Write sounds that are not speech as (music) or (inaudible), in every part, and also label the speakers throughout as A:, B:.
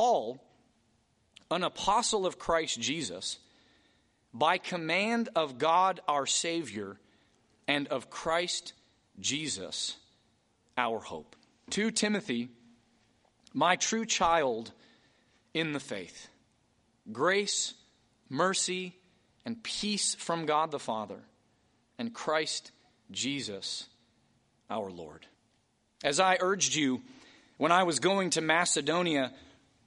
A: Paul, an apostle of Christ Jesus, by command of God our Savior and of Christ Jesus, our hope. To Timothy, my true child in the faith, grace, mercy, and peace from God the Father and Christ Jesus our Lord. As I urged you when I was going to Macedonia,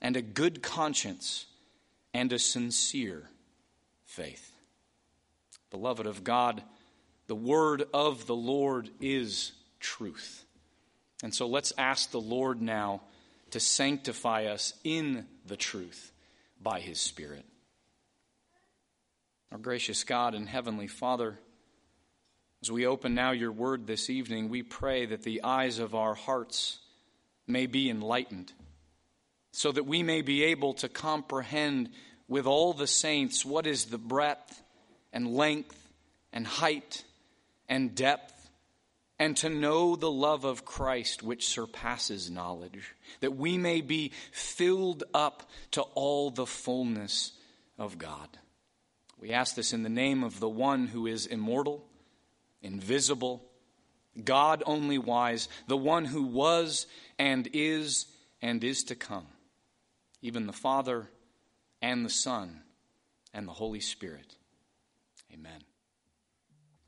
A: and a good conscience and a sincere faith. Beloved of God, the word of the Lord is truth. And so let's ask the Lord now to sanctify us in the truth by his Spirit. Our gracious God and Heavenly Father, as we open now your word this evening, we pray that the eyes of our hearts may be enlightened so that we may be able to comprehend with all the saints what is the breadth and length and height and depth, and to know the love of Christ which surpasses knowledge, that we may be filled up to all the fullness of God. We ask this in the name of the one who is immortal, invisible, God only wise, the one who was and is and is to come even the Father and the Son and the Holy Spirit. Amen.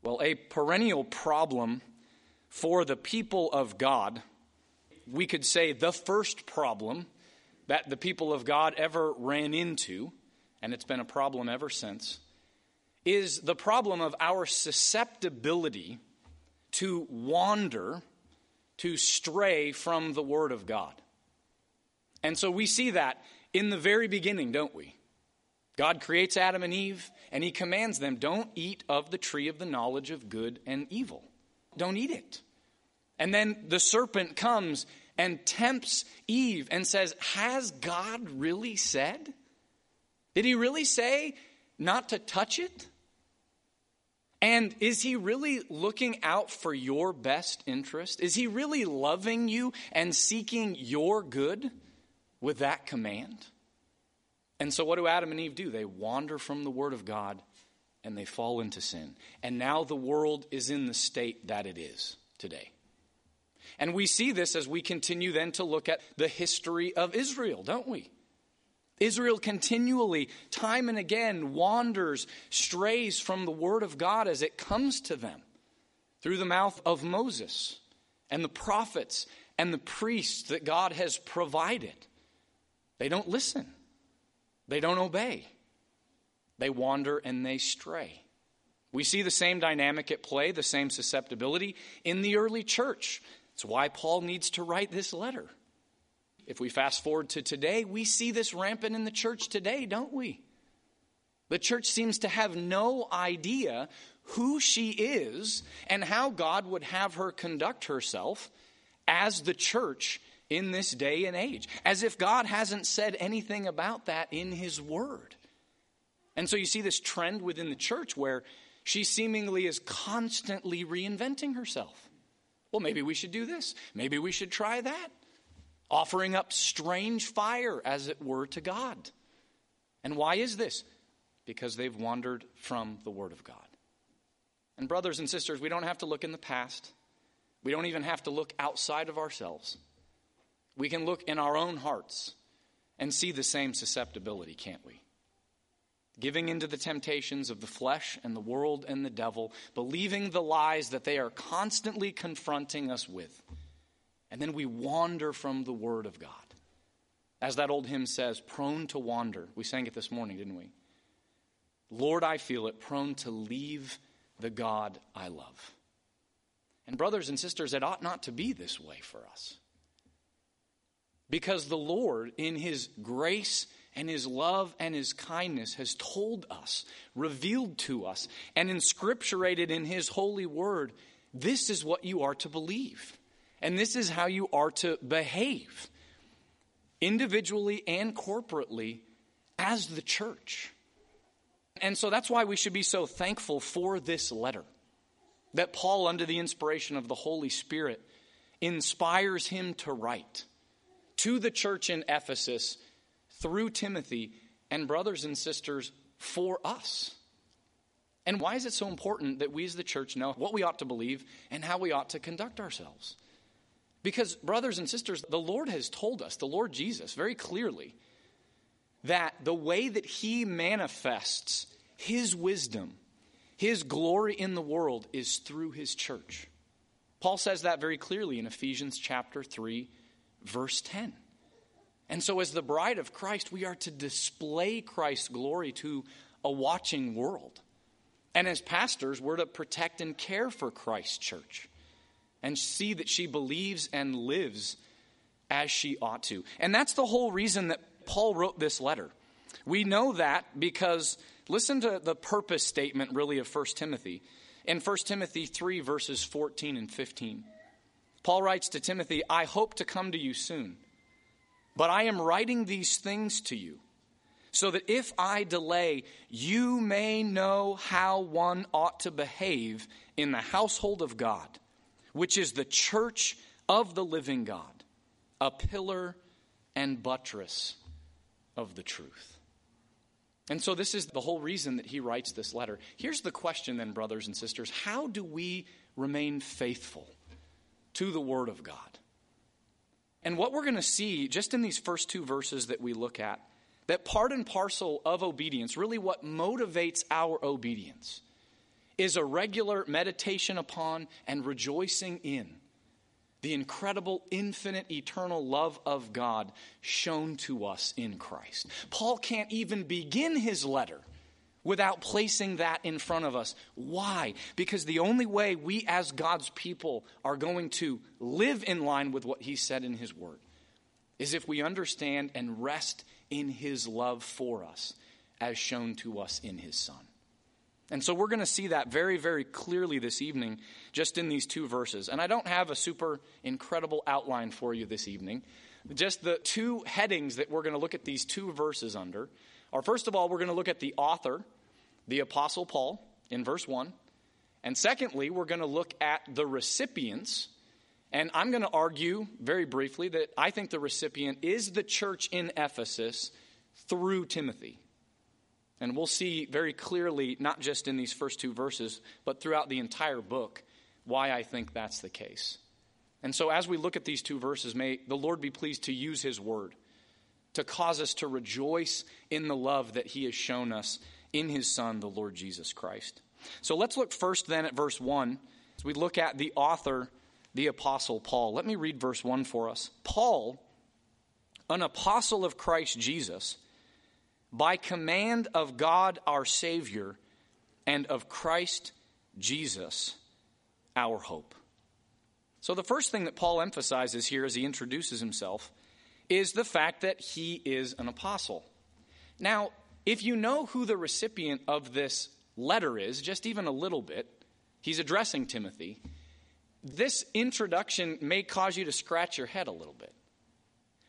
A: Well, a perennial problem for the people of God, we could say the first problem that the people of God ever ran into, and it's been a problem ever since, is the problem of our susceptibility to wander, to stray from the Word of God. And so we see that in the very beginning, don't we? God creates Adam and Eve, and he commands them don't eat of the tree of the knowledge of good and evil. Don't eat it. And then the serpent comes and tempts Eve and says, Has God really said? Did he really say not to touch it? And is he really looking out for your best interest? Is he really loving you and seeking your good? With that command. And so, what do Adam and Eve do? They wander from the Word of God and they fall into sin. And now the world is in the state that it is today. And we see this as we continue then to look at the history of Israel, don't we? Israel continually, time and again, wanders, strays from the Word of God as it comes to them through the mouth of Moses and the prophets and the priests that God has provided. They don't listen, they don't obey, they wander and they stray. We see the same dynamic at play, the same susceptibility in the early church. It's why Paul needs to write this letter. If we fast forward to today, we see this rampant in the church today, don't we? The church seems to have no idea who she is and how God would have her conduct herself as the church in this day and age, as if God hasn't said anything about that in His Word. And so you see this trend within the church where she seemingly is constantly reinventing herself. Well, maybe we should do this. Maybe we should try that. Offering up strange fire, as it were, to God. And why is this? Because they've wandered from the Word of God. And, brothers and sisters, we don't have to look in the past. We don't even have to look outside of ourselves. We can look in our own hearts and see the same susceptibility, can't we? Giving into the temptations of the flesh and the world and the devil, believing the lies that they are constantly confronting us with. And then we wander from the Word of God. As that old hymn says, prone to wander. We sang it this morning, didn't we? Lord, I feel it, prone to leave the God I love. And, brothers and sisters, it ought not to be this way for us. Because the Lord, in His grace and His love and His kindness, has told us, revealed to us, and inscripturated in His holy word this is what you are to believe. And this is how you are to behave, individually and corporately, as the church. And so that's why we should be so thankful for this letter that Paul, under the inspiration of the Holy Spirit, inspires him to write to the church in Ephesus through Timothy and brothers and sisters for us. And why is it so important that we as the church know what we ought to believe and how we ought to conduct ourselves? Because, brothers and sisters, the Lord has told us, the Lord Jesus, very clearly, that the way that He manifests His wisdom, His glory in the world, is through His church. Paul says that very clearly in Ephesians chapter 3, verse 10. And so, as the bride of Christ, we are to display Christ's glory to a watching world. And as pastors, we're to protect and care for Christ's church and see that she believes and lives as she ought to. And that's the whole reason that Paul wrote this letter. We know that because listen to the purpose statement, really, of 1 Timothy. In 1 Timothy 3, verses 14 and 15, Paul writes to Timothy, I hope to come to you soon, but I am writing these things to you so that if I delay, you may know how one ought to behave in the household of God, which is the church of the living God, a pillar and buttress of the truth. And so, this is the whole reason that he writes this letter. Here's the question, then, brothers and sisters How do we remain faithful to the Word of God? And what we're going to see just in these first two verses that we look at that part and parcel of obedience, really what motivates our obedience, is a regular meditation upon and rejoicing in the incredible, infinite, eternal love of God shown to us in Christ. Paul can't even begin his letter without placing that in front of us. Why? Because the only way we, as God's people, are going to live in line with what he said in his word is if we understand and rest in his love for us as shown to us in his son. And so we're going to see that very, very clearly this evening, just in these two verses. And I don't have a super incredible outline for you this evening. Just the two headings that we're going to look at these two verses under are first of all, we're going to look at the author, the Apostle Paul, in verse 1. And secondly, we're going to look at the recipients and I'm going to argue very briefly that I think the recipient is the church in Ephesus through Timothy. And we'll see very clearly, not just in these first two verses, but throughout the entire book, why I think that's the case. And so, as we look at these two verses, may the Lord be pleased to use His word to cause us to rejoice in the love that He has shown us in His Son, the Lord Jesus Christ. So, let's look first then at verse 1 as we look at the author the Apostle Paul. Let me read verse 1 for us. Paul, an apostle of Christ Jesus, by command of God our Savior and of Christ Jesus, our hope. So, the first thing that Paul emphasizes here as he introduces himself is the fact that he is an apostle. Now, if you know who the recipient of this letter is, just even a little bit, he's addressing Timothy this introduction may cause you to scratch your head a little bit.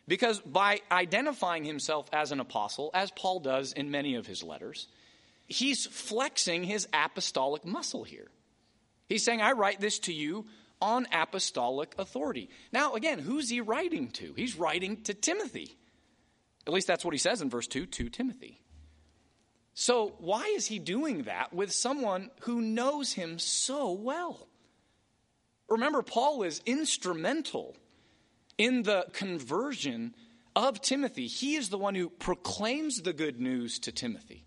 A: Because by identifying himself as an apostle, as Paul does in many of his letters, he's flexing his apostolic muscle here. He's saying, I write this to you on apostolic authority. Now, again, who's he writing to? He's writing to Timothy. At least that's what he says in verse 2 to Timothy. So, why is he doing that with someone who knows him so well? Remember, Paul is instrumental in the conversion of Timothy. He is the one who proclaims the good news to Timothy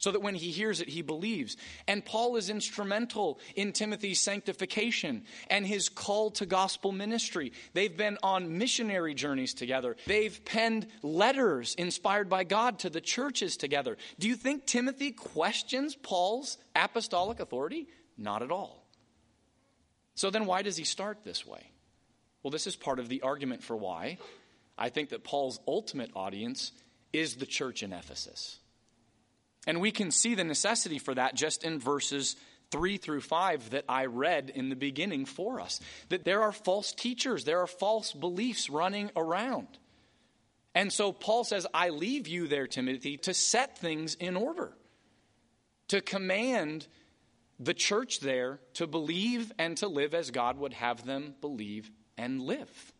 A: so that when he hears it, he believes. And Paul is instrumental in Timothy's sanctification and his call to gospel ministry. They've been on missionary journeys together, they've penned letters inspired by God to the churches together. Do you think Timothy questions Paul's apostolic authority? Not at all. So then, why does he start this way? Well, this is part of the argument for why I think that Paul's ultimate audience is the church in Ephesus. And we can see the necessity for that just in verses 3 through 5 that I read in the beginning for us. That there are false teachers, there are false beliefs running around. And so Paul says, I leave you there, Timothy, to set things in order, to command the church there to believe and to live as God would have them believe and live.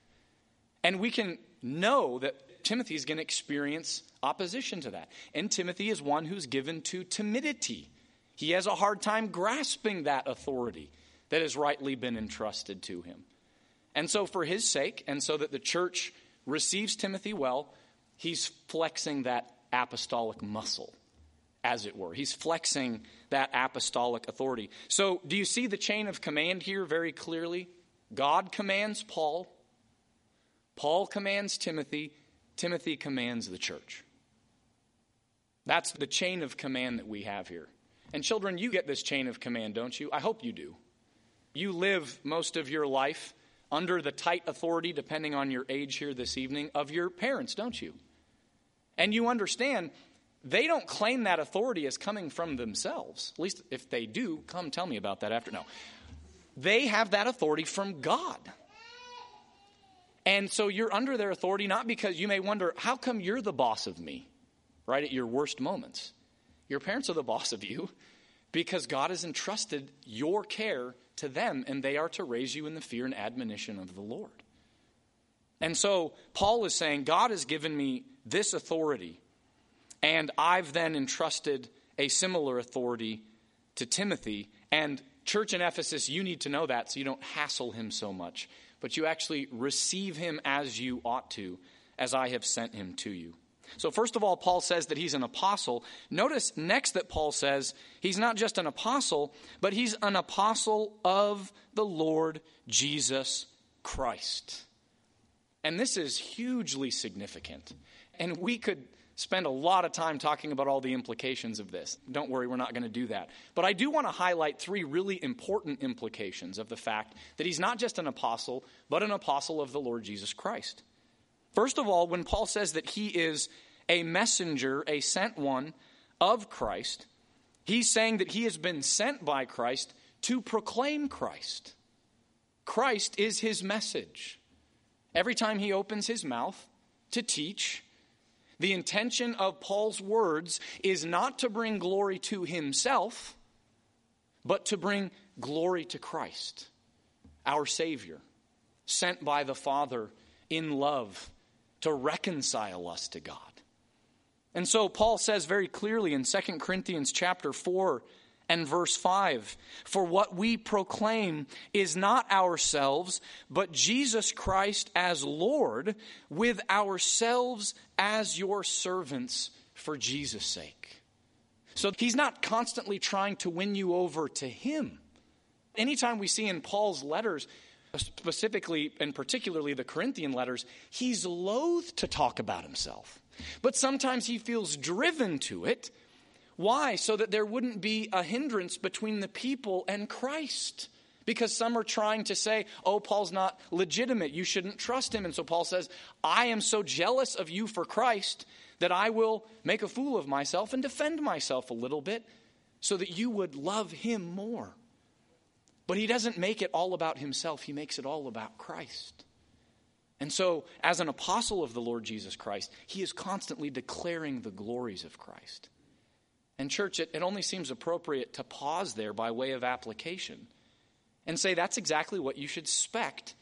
A: And we can know that Timothy is going to experience opposition to that. And Timothy is one who's given to timidity. He has a hard time grasping that authority that has rightly been entrusted to him. And so, for his sake, and so that the church receives Timothy well, he's flexing that apostolic muscle, as it were. He's flexing that apostolic authority. So, do you see the chain of command here very clearly? God commands Paul, Paul commands Timothy, Timothy commands the church. That's the chain of command that we have here. And children, you get this chain of command, don't you? I hope you do. You live most of your life under the tight authority, depending on your age here this evening, of your parents, don't you? And you understand they don't claim that authority as coming from themselves. At least if they do, come tell me about that after. No. They have that authority from God. And so you're under their authority not because you may wonder, how come you're the boss of me, right, at your worst moments? Your parents are the boss of you because God has entrusted your care to them, and they are to raise you in the fear and admonition of the Lord. And so Paul is saying, God has given me this authority, and I've then entrusted a similar authority to Timothy. And, church in Ephesus, you need to know that so you don't hassle him so much, but you actually receive him as you ought to, as I have sent him to you. So, first of all, Paul says that he's an apostle. Notice next that Paul says he's not just an apostle, but he's an apostle of the Lord Jesus Christ. And this is hugely significant. And we could spend a lot of time talking about all the implications of this. Don't worry, we're not going to do that. But I do want to highlight three really important implications of the fact that he's not just an apostle, but an apostle of the Lord Jesus Christ. First of all, when Paul says that he is a messenger, a sent one of Christ, he's saying that he has been sent by Christ to proclaim Christ. Christ is his message. Every time he opens his mouth to teach, the intention of Paul's words is not to bring glory to himself, but to bring glory to Christ, our Savior, sent by the Father in love to reconcile us to God. And so Paul says very clearly in 2 Corinthians chapter 4 and verse 5 For what we proclaim is not ourselves, but Jesus Christ as Lord, with ourselves as your servants for Jesus' sake. So he's not constantly trying to win you over to him. Anytime we see in Paul's letters, specifically and particularly the Corinthian letters, he's loath to talk about himself. But sometimes he feels driven to it. Why? So that there wouldn't be a hindrance between the people and Christ. Because some are trying to say, oh, Paul's not legitimate. You shouldn't trust him. And so Paul says, I am so jealous of you for Christ that I will make a fool of myself and defend myself a little bit so that you would love him more. But he doesn't make it all about himself, he makes it all about Christ. And so, as an apostle of the Lord Jesus Christ, he is constantly declaring the glories of Christ. And, church, it, it only seems appropriate to pause there by way of application and say that's exactly what you should expect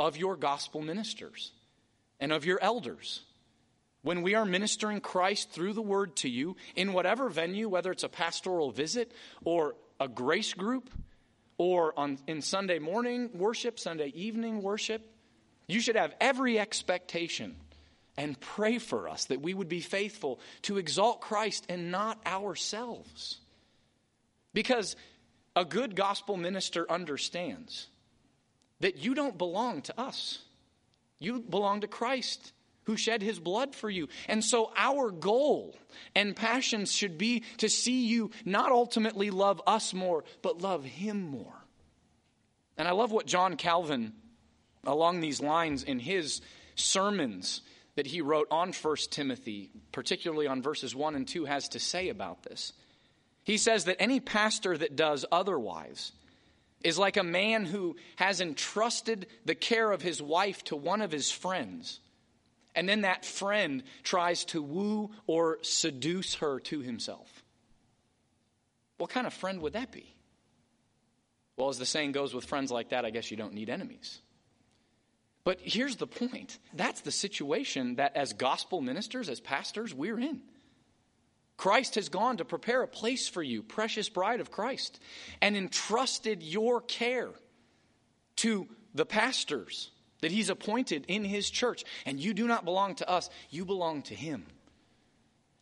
A: of your gospel ministers and of your elders. When we are ministering Christ through the word to you in whatever venue, whether it's a pastoral visit or a grace group, or on, in Sunday morning worship, Sunday evening worship, you should have every expectation and pray for us that we would be faithful to exalt Christ and not ourselves. Because a good gospel minister understands that you don't belong to us, you belong to Christ who shed his blood for you. And so our goal and passions should be to see you not ultimately love us more, but love him more. And I love what John Calvin, along these lines in his sermons that he wrote on 1 Timothy, particularly on verses 1 and 2, has to say about this. He says that any pastor that does otherwise is like a man who has entrusted the care of his wife to one of his friends, and then that friend tries to woo or seduce her to himself. What kind of friend would that be? Well, as the saying goes, with friends like that, I guess you don't need enemies. But here's the point that's the situation that as gospel ministers, as pastors, we're in. Christ has gone to prepare a place for you, precious bride of Christ, and entrusted your care to the pastors that he's appointed in his church. And you do not belong to us, you belong to him.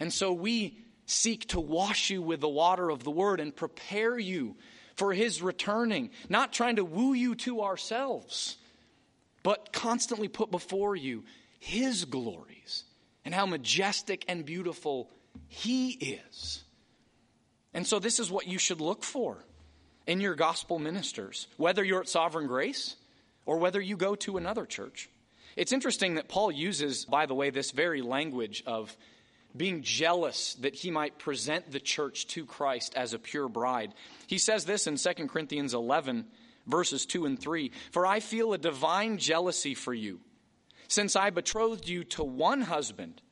A: And so we seek to wash you with the water of the word and prepare you for his returning, not trying to woo you to ourselves but constantly put before you His glories and how majestic and beautiful He is. And so, this is what you should look for in your gospel ministers, whether you're at Sovereign Grace or whether you go to another church. It's interesting that Paul uses, by the way, this very language of being jealous that he might present the church to Christ as a pure bride. He says this in 2 Corinthians 11 verses 2 and 3. For I feel a divine jealousy for you, since I betrothed you to one husband,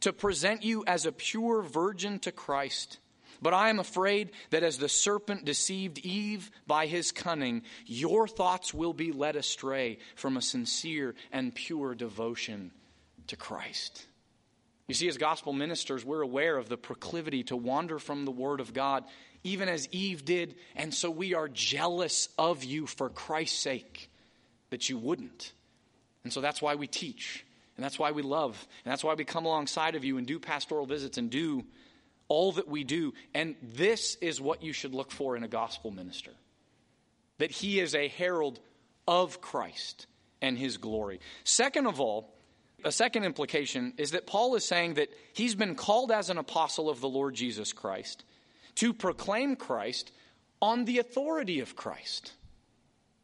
A: to present you as a pure virgin to Christ. But I am afraid that as the serpent deceived Eve by his cunning, your thoughts will be led astray from a sincere and pure devotion to Christ. You see, as gospel ministers, we're aware of the proclivity to wander from the Word of God even as Eve did, and so we are jealous of you for Christ's sake that you wouldn't. And so that's why we teach, and that's why we love, and that's why we come alongside of you and do pastoral visits and do all that we do. And this is what you should look for in a gospel minister that he is a herald of Christ and his glory. Second of all, a second implication is that Paul is saying that he's been called as an apostle of the Lord Jesus Christ to proclaim Christ on the authority of Christ.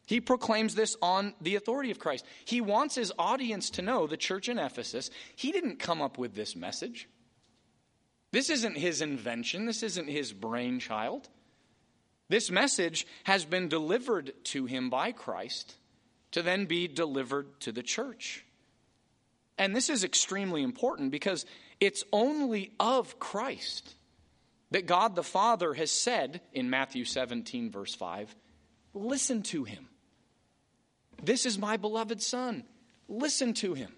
A: He proclaims this on the authority of Christ. He wants his audience to know, the church in Ephesus, he didn't come up with this message. This isn't his invention, this isn't his brainchild. This message has been delivered to him by Christ to then be delivered to the church. And this is extremely important because it's only of Christ that God the Father has said in Matthew 17, verse 5 listen to him. This is my beloved Son. Listen to him.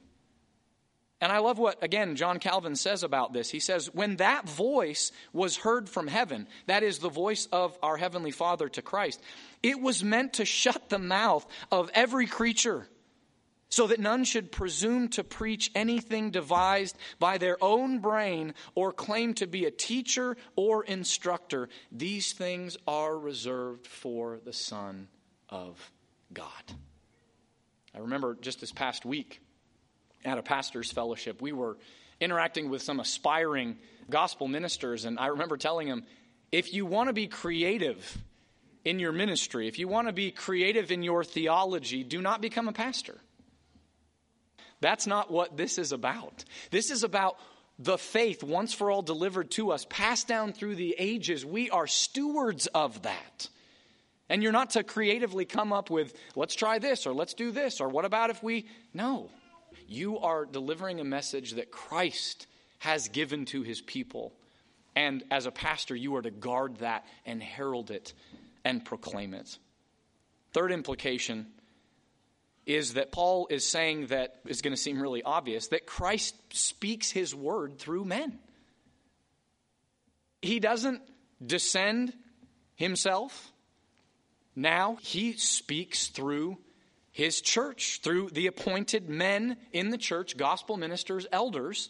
A: And I love what, again, John Calvin says about this. He says, When that voice was heard from heaven, that is the voice of our Heavenly Father to Christ, it was meant to shut the mouth of every creature so that none should presume to preach anything devised by their own brain or claim to be a teacher or instructor. These things are reserved for the Son of God. I remember just this past week at a pastor's fellowship, we were interacting with some aspiring gospel ministers, and I remember telling them, if you want to be creative in your ministry, if you want to be creative in your theology, do not become a pastor. That's not what this is about. This is about the faith once for all delivered to us, passed down through the ages. We are stewards of that. And you're not to creatively come up with, let's try this, or let's do this, or what about if we. No. You are delivering a message that Christ has given to his people. And as a pastor, you are to guard that and herald it and proclaim it. Third implication is that Paul is saying that is going to seem really obvious that Christ speaks his word through men. He doesn't descend himself. Now he speaks through his church, through the appointed men in the church, gospel ministers, elders,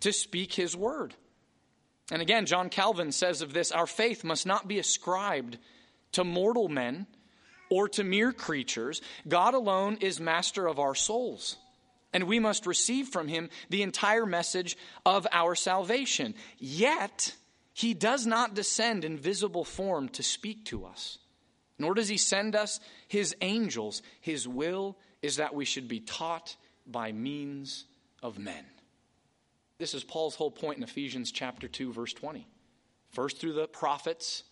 A: to speak his word. And again, John Calvin says of this our faith must not be ascribed to mortal men or to mere creatures. God alone is master of our souls. And we must receive from him the entire message of our salvation. Yet, he does not descend in visible form to speak to us, nor does he send us his angels. His will is that we should be taught by means of men. This is Paul's whole point in Ephesians chapter 2 verse 20. First through the prophets,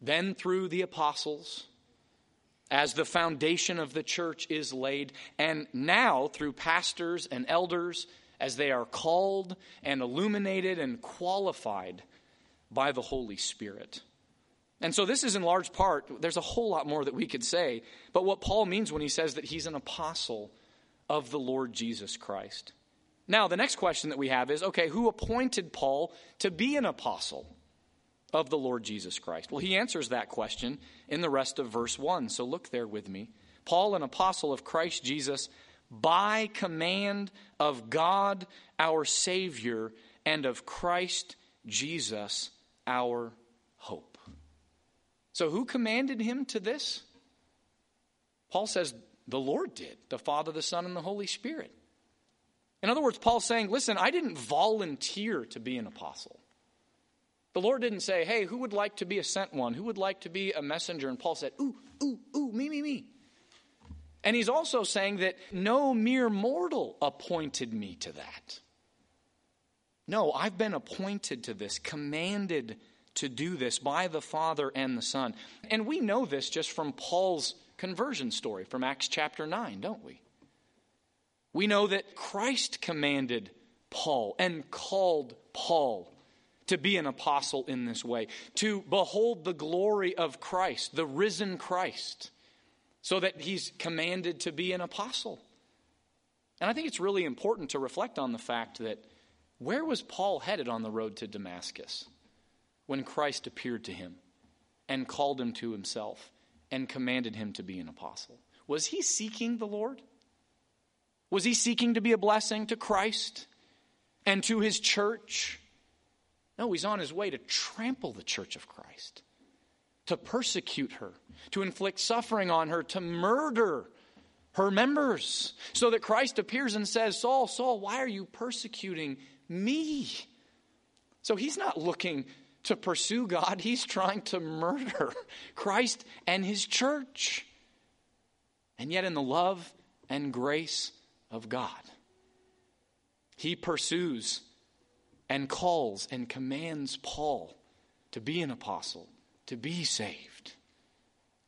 A: then through the apostles, as the foundation of the church is laid, and now through pastors and elders as they are called and illuminated and qualified by the Holy Spirit. And so, this is in large part, there's a whole lot more that we could say, but what Paul means when he says that he's an apostle of the Lord Jesus Christ. Now, the next question that we have is okay, who appointed Paul to be an apostle of the Lord Jesus Christ? Well, he answers that question in the rest of verse 1. So, look there with me. Paul, an apostle of Christ Jesus, by command of God our Savior and of Christ Jesus our hope. So, who commanded him to this? Paul says the Lord did, the Father, the Son, and the Holy Spirit. In other words, Paul's saying, listen, I didn't volunteer to be an apostle. The Lord didn't say, hey, who would like to be a sent one? Who would like to be a messenger? And Paul said, ooh, ooh, ooh, me, me, me. And he's also saying that no mere mortal appointed me to that. No, I've been appointed to this, commanded to do this by the Father and the Son. And we know this just from Paul's conversion story from Acts chapter 9, don't we? We know that Christ commanded Paul and called Paul to be an apostle in this way, to behold the glory of Christ, the risen Christ so that he's commanded to be an apostle. And I think it's really important to reflect on the fact that where was Paul headed on the road to Damascus when Christ appeared to him and called him to himself and commanded him to be an apostle? Was he seeking the Lord? Was he seeking to be a blessing to Christ and to his church? No, he's on his way to trample the church of Christ to persecute her, to inflict suffering on her, to murder her members, so that Christ appears and says, Saul, Saul, why are you persecuting me? So he's not looking to pursue God, he's trying to murder Christ and his church. And yet, in the love and grace of God, he pursues and calls and commands Paul to be an apostle to be saved.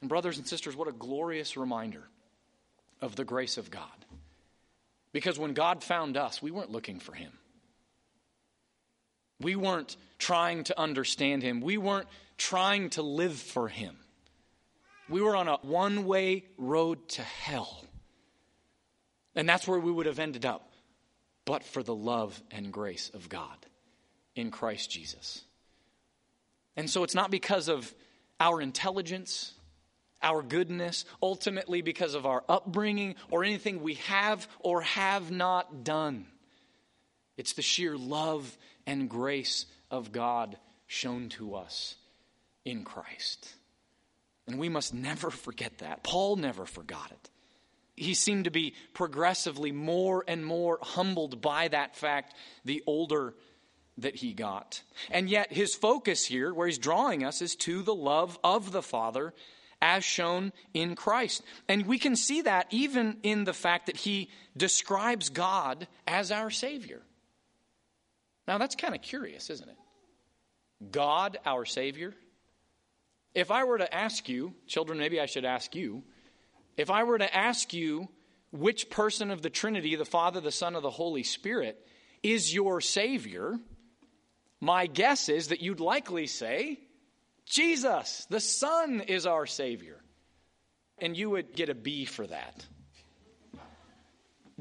A: And, brothers and sisters, what a glorious reminder of the grace of God. Because when God found us, we weren't looking for Him. We weren't trying to understand Him. We weren't trying to live for Him. We were on a one way road to hell. And that's where we would have ended up, but for the love and grace of God in Christ Jesus. And so it's not because of our intelligence, our goodness, ultimately because of our upbringing or anything we have or have not done. It's the sheer love and grace of God shown to us in Christ. And we must never forget that. Paul never forgot it. He seemed to be progressively more and more humbled by that fact the older that he got. And yet, his focus here, where he's drawing us, is to the love of the Father as shown in Christ. And we can see that even in the fact that he describes God as our Savior. Now, that's kind of curious, isn't it? God, our Savior. If I were to ask you, children, maybe I should ask you, if I were to ask you which person of the Trinity, the Father, the Son, or the Holy Spirit, is your Savior, my guess is that you'd likely say, Jesus, the Son, is our Savior. And you would get a B for that.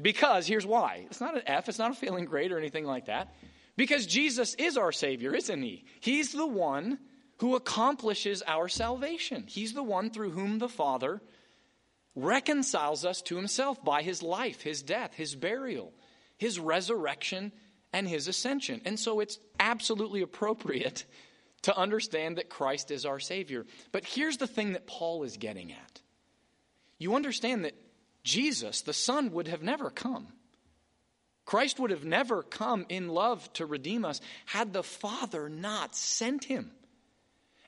A: Because here's why it's not an F, it's not a failing grade or anything like that. Because Jesus is our Savior, isn't He? He's the one who accomplishes our salvation. He's the one through whom the Father reconciles us to Himself by His life, His death, His burial, His resurrection, and his ascension. And so it's absolutely appropriate to understand that Christ is our Savior. But here's the thing that Paul is getting at you understand that Jesus, the Son, would have never come. Christ would have never come in love to redeem us had the Father not sent him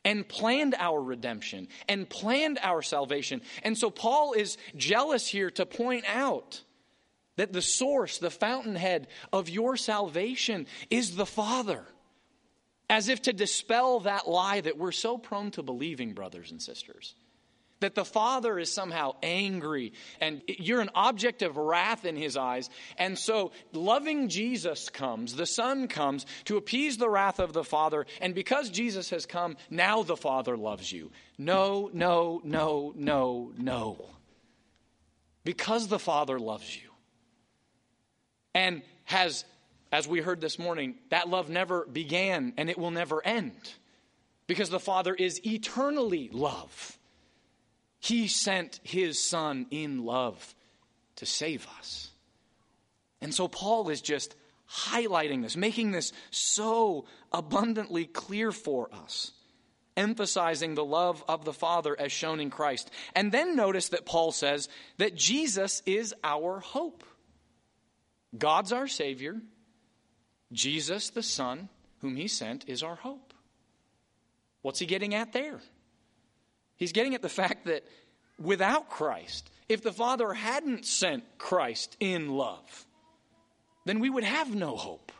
A: and planned our redemption and planned our salvation. And so Paul is jealous here to point out that the source, the fountainhead of your salvation is the Father. As if to dispel that lie that we're so prone to believing, brothers and sisters that the father is somehow angry and you're an object of wrath in his eyes. And so loving Jesus comes, the son comes to appease the wrath of the father. And because Jesus has come, now the father loves you. No, no, no, no, no. Because the father loves you and has, as we heard this morning, that love never began and it will never end because the father is eternally love. He sent his son in love to save us. And so Paul is just highlighting this, making this so abundantly clear for us, emphasizing the love of the Father as shown in Christ. And then notice that Paul says that Jesus is our hope. God's our Savior, Jesus, the Son, whom He sent, is our hope. What's He getting at there? He's getting at the fact that without Christ, if the Father hadn't sent Christ in love, then we would have no hope.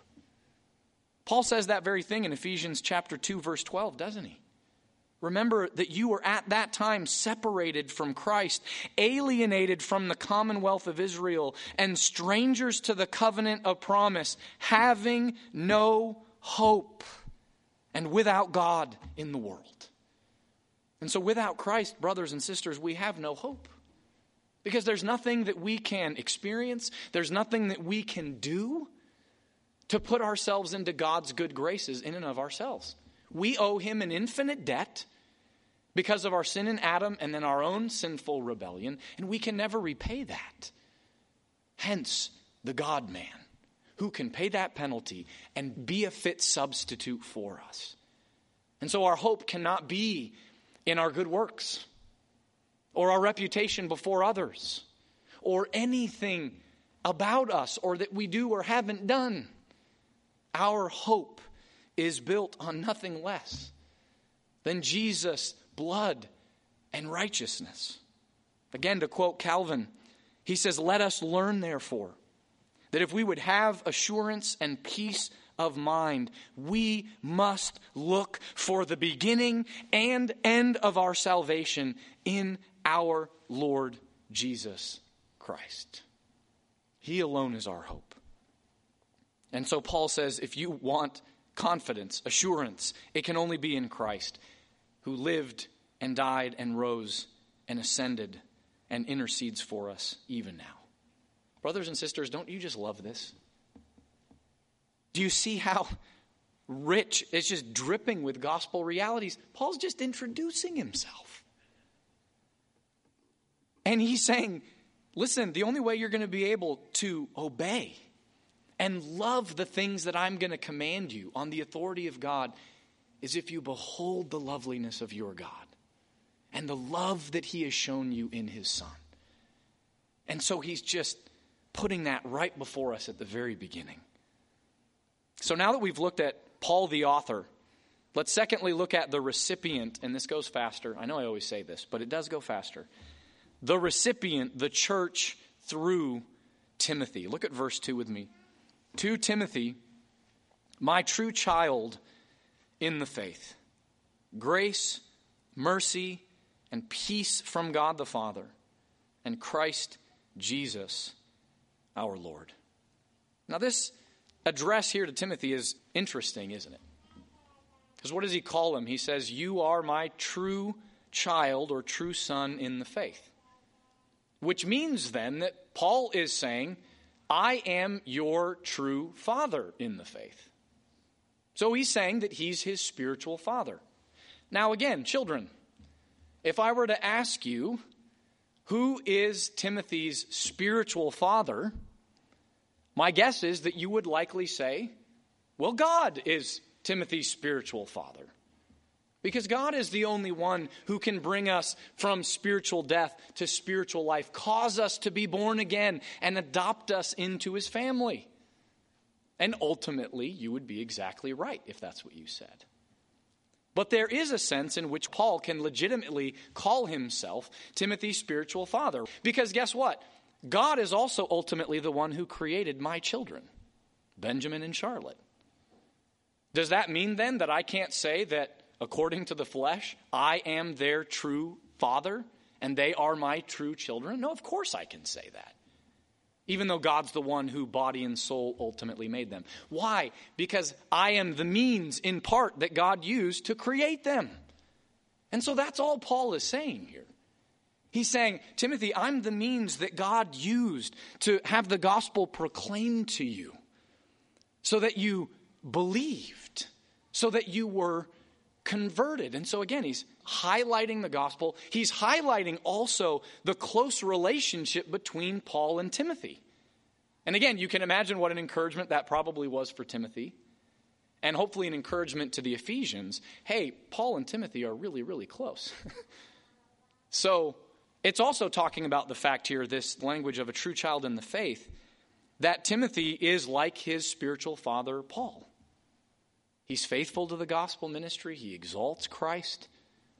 A: Paul says that very thing in Ephesians chapter 2 verse 12, doesn't he? Remember that you were at that time separated from Christ, alienated from the commonwealth of Israel, and strangers to the covenant of promise, having no hope and without God in the world. And so, without Christ, brothers and sisters, we have no hope. Because there's nothing that we can experience, there's nothing that we can do to put ourselves into God's good graces in and of ourselves. We owe Him an infinite debt because of our sin in Adam and then our own sinful rebellion, and we can never repay that. Hence, the God man who can pay that penalty and be a fit substitute for us. And so our hope cannot be in our good works or our reputation before others or anything about us or that we do or haven't done. Our hope is built on nothing less than Jesus' blood and righteousness. Again, to quote Calvin, he says, Let us learn, therefore, that if we would have assurance and peace of mind. We must look for the beginning and end of our salvation in our Lord Jesus Christ. He alone is our hope. And so Paul says if you want confidence, assurance, it can only be in Christ, who lived and died and rose and ascended and intercedes for us even now. Brothers and sisters, don't you just love this? Do you see how rich it's just dripping with gospel realities? Paul's just introducing himself. And he's saying, listen, the only way you're going to be able to obey and love the things that I'm going to command you on the authority of God is if you behold the loveliness of your God and the love that he has shown you in his Son. And so he's just putting that right before us at the very beginning. So now that we've looked at Paul the author, let's secondly look at the recipient, and this goes faster. I know I always say this, but it does go faster. The recipient, the church through Timothy. Look at verse 2 with me. To Timothy, my true child in the faith, grace, mercy, and peace from God the Father and Christ Jesus our Lord. Now, this address here to Timothy is interesting, isn't it? Because what does he call him? He says, You are my true child or true son in the faith. Which means then that Paul is saying, I am your true father in the faith. So he's saying that he's his spiritual father. Now, again, children, if I were to ask you, who is Timothy's spiritual father? My guess is that you would likely say, well, God is Timothy's spiritual father. Because God is the only one who can bring us from spiritual death to spiritual life, cause us to be born again, and adopt us into his family. And ultimately, you would be exactly right if that's what you said. But there is a sense in which Paul can legitimately call himself Timothy's spiritual father. Because guess what? God is also ultimately the one who created my children, Benjamin and Charlotte. Does that mean then that I can't say that according to the flesh, I am their true father and they are my true children? No, of course I can say that. Even though God's the one who body and soul ultimately made them. Why? Because I am the means in part that God used to create them. And so that's all Paul is saying here. He's saying, Timothy, I'm the means that God used to have the gospel proclaimed to you so that you believed, so that you were converted. And so again, he's highlighting the gospel. He's highlighting also the close relationship between Paul and Timothy. And again, you can imagine what an encouragement that probably was for Timothy. And hopefully, an encouragement to the Ephesians hey, Paul and Timothy are really, really close. (laughs) so, it's also talking about the fact here, this language of a true child in the faith, that Timothy is like his spiritual father, Paul. He's faithful to the gospel ministry, he exalts Christ.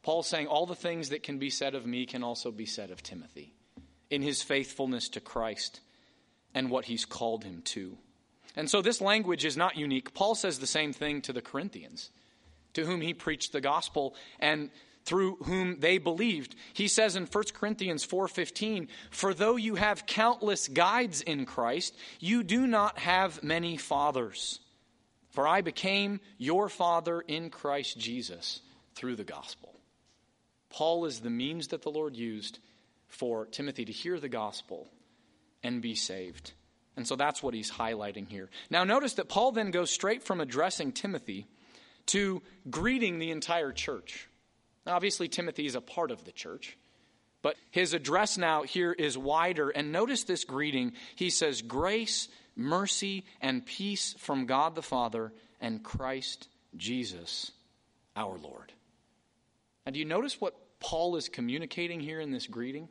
A: Paul's saying all the things that can be said of me can also be said of Timothy in his faithfulness to Christ and what he's called him to. And so this language is not unique. Paul says the same thing to the Corinthians, to whom he preached the gospel and through whom they believed. He says in 1 Corinthians 4:15, "For though you have countless guides in Christ, you do not have many fathers." For I became your father in Christ Jesus through the gospel. Paul is the means that the Lord used for Timothy to hear the gospel and be saved. And so that's what he's highlighting here. Now, notice that Paul then goes straight from addressing Timothy to greeting the entire church. Now, obviously, Timothy is a part of the church, but his address now here is wider. And notice this greeting. He says, Grace mercy, and peace from God the Father and Christ Jesus our Lord. Now, do you notice what Paul is communicating here in this greeting?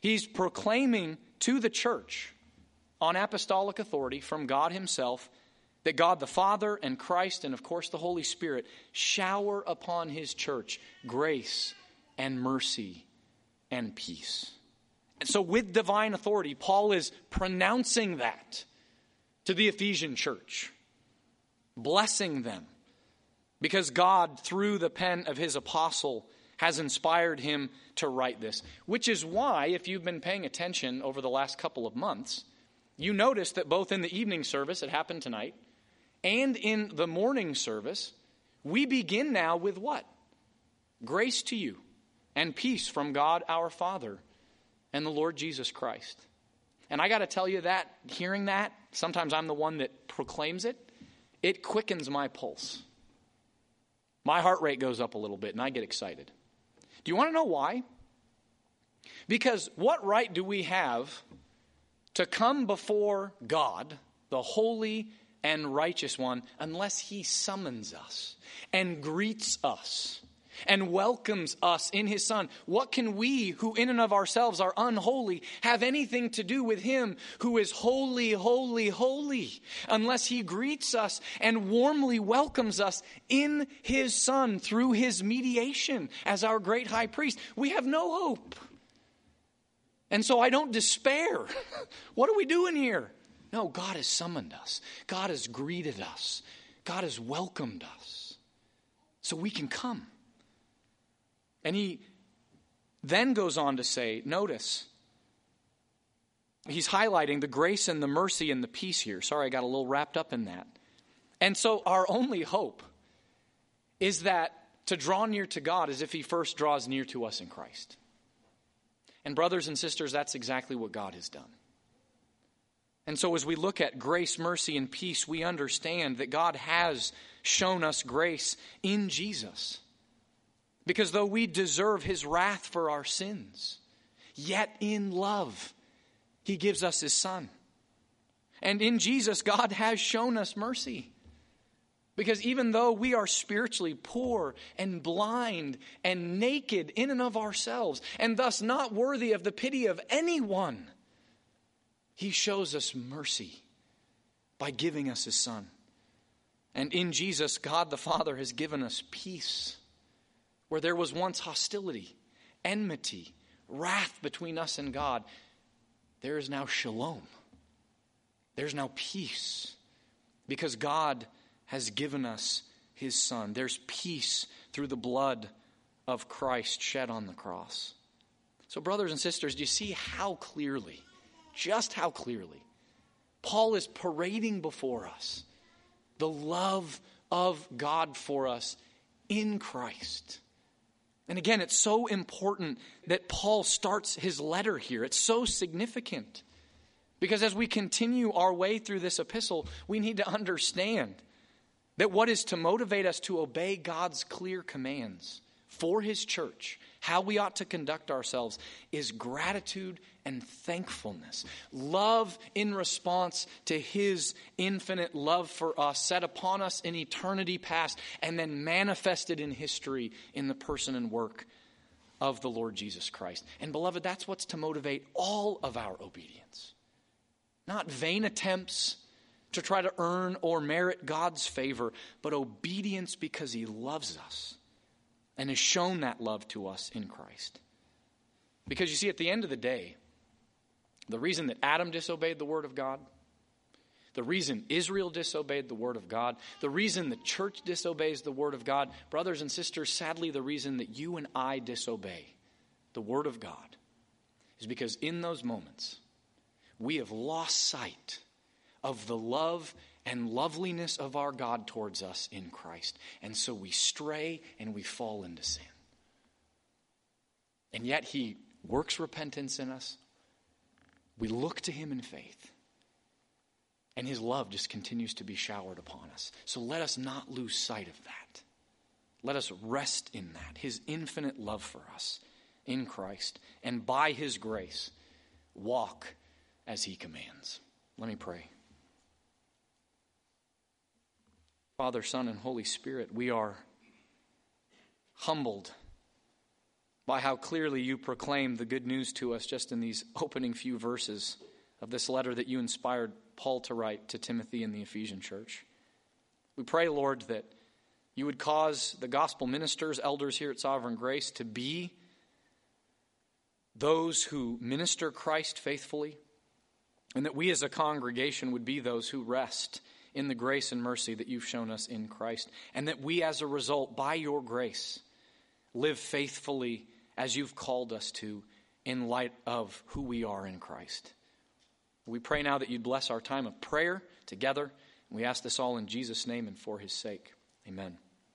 A: He's proclaiming to the church on apostolic authority from God Himself that God the Father and Christ and, of course, the Holy Spirit shower upon His church grace and mercy and peace. And so, with divine authority, Paul is pronouncing that to the Ephesian church, blessing them, because God, through the pen of his apostle, has inspired him to write this. Which is why, if you've been paying attention over the last couple of months, you notice that both in the evening service, it happened tonight, and in the morning service, we begin now with what? Grace to you and peace from God our Father and the Lord Jesus Christ. And I got to tell you that, hearing that, sometimes I'm the one that proclaims it, it quickens my pulse. My heart rate goes up a little bit and I get excited. Do you want to know why? Because what right do we have to come before God, the holy and righteous one, unless he summons us and greets us and welcomes us in his Son, what can we, who in and of ourselves are unholy, have anything to do with him who is holy, holy, holy, unless he greets us and warmly welcomes us in his Son through his mediation as our great high priest? We have no hope. And so I don't despair. (laughs) what are we doing here? No, God has summoned us, God has greeted us, God has welcomed us. So we can come. And he then goes on to say, notice, he's highlighting the grace and the mercy and the peace here. Sorry, I got a little wrapped up in that. And so our only hope is that to draw near to God is if he first draws near to us in Christ. And, brothers and sisters, that's exactly what God has done. And so, as we look at grace, mercy, and peace, we understand that God has shown us grace in Jesus. Because though we deserve his wrath for our sins, yet in love, he gives us his son. And in Jesus, God has shown us mercy. Because even though we are spiritually poor and blind and naked in and of ourselves, and thus not worthy of the pity of anyone, He shows us mercy by giving us His Son. And in Jesus, God the Father has given us peace where there was once hostility, enmity, wrath between us and God, there is now shalom. There's now peace because God has given us his Son. There's peace through the blood of Christ shed on the cross. So, brothers and sisters, do you see how clearly, just how clearly, Paul is parading before us the love of God for us in Christ? And again, it's so important that Paul starts his letter here. It's so significant. Because as we continue our way through this epistle, we need to understand that what is to motivate us to obey God's clear commands for his church, how we ought to conduct ourselves, is gratitude and thankfulness. Love in response to his infinite love for us, set upon us in eternity past, and then manifested in history in the person and work of the Lord Jesus Christ. And beloved, that's what's to motivate all of our obedience. Not vain attempts to try to earn or merit God's favor, but obedience because he loves us and has shown that love to us in Christ. Because you see, at the end of the day, the reason that Adam disobeyed the word of God, the reason Israel disobeyed the word of God, the reason the church disobeys the word of God, brothers and sisters, sadly, the reason that you and I disobey the word of God is because in those moments, we have lost sight of the love and loveliness of our God towards us in Christ. And so we stray and we fall into sin. And yet He works repentance in us. We look to Him in faith. And His love just continues to be showered upon us. So let us not lose sight of that. Let us rest in that, His infinite love for us in Christ. And by His grace, walk as He commands. Let me pray. Father, Son, and Holy Spirit, we are humbled by how clearly you proclaim the good news to us just in these opening few verses of this letter that you inspired Paul to write to Timothy in the Ephesian church. We pray, Lord, that you would cause the gospel ministers, elders here at Sovereign Grace, to be those who minister Christ faithfully, and that we as a congregation would be those who rest in the grace and mercy that you've shown us in Christ, and that we, as a result, by your grace, live faithfully as you've called us to in light of who we are in Christ. We pray now that you'd bless our time of prayer together. We ask this all in Jesus' name and for his sake. Amen.